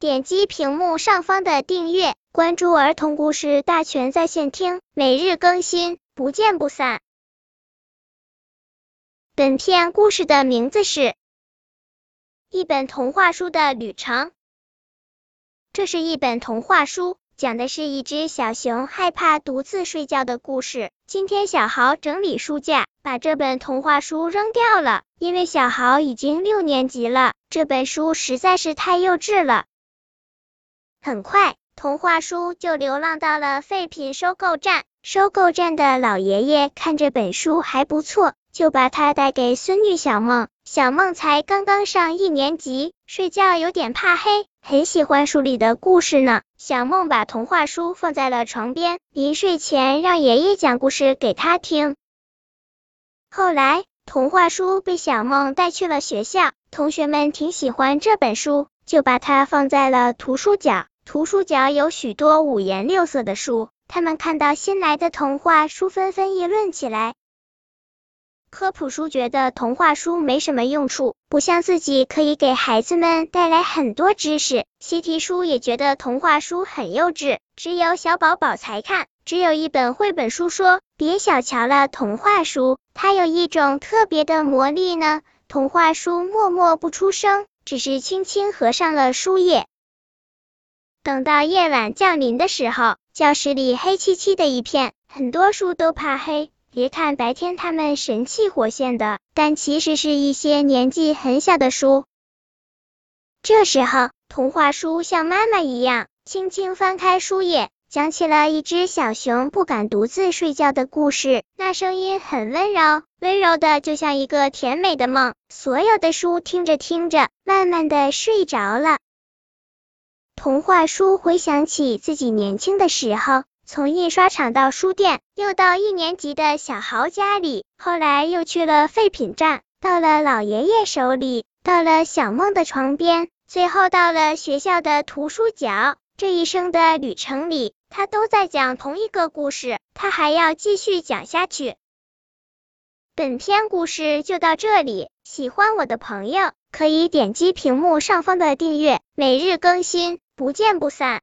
点击屏幕上方的订阅，关注儿童故事大全在线听，每日更新，不见不散。本片故事的名字是《一本童话书的旅程》。这是一本童话书，讲的是一只小熊害怕独自睡觉的故事。今天小豪整理书架，把这本童话书扔掉了，因为小豪已经六年级了，这本书实在是太幼稚了。很快，童话书就流浪到了废品收购站。收购站的老爷爷看这本书还不错。就把它带给孙女小梦。小梦才刚刚上一年级，睡觉有点怕黑，很喜欢书里的故事呢。小梦把童话书放在了床边，临睡前让爷爷讲故事给她听。后来，童话书被小梦带去了学校，同学们挺喜欢这本书，就把它放在了图书角。图书角有许多五颜六色的书，他们看到新来的童话书，纷纷议论起来。科普书觉得童话书没什么用处，不像自己可以给孩子们带来很多知识。习题书也觉得童话书很幼稚，只有小宝宝才看。只有一本绘本书说，别小瞧了童话书，它有一种特别的魔力呢。童话书默默不出声，只是轻轻合上了书页。等到夜晚降临的时候，教室里黑漆漆的一片，很多书都怕黑。别看白天他们神气活现的，但其实是一些年纪很小的书。这时候，童话书像妈妈一样，轻轻翻开书页，讲起了一只小熊不敢独自睡觉的故事。那声音很温柔，温柔的就像一个甜美的梦。所有的书听着听着，慢慢的睡着了。童话书回想起自己年轻的时候。从印刷厂到书店，又到一年级的小豪家里，后来又去了废品站，到了老爷爷手里，到了小梦的床边，最后到了学校的图书角。这一生的旅程里，他都在讲同一个故事，他还要继续讲下去。本篇故事就到这里，喜欢我的朋友可以点击屏幕上方的订阅，每日更新，不见不散。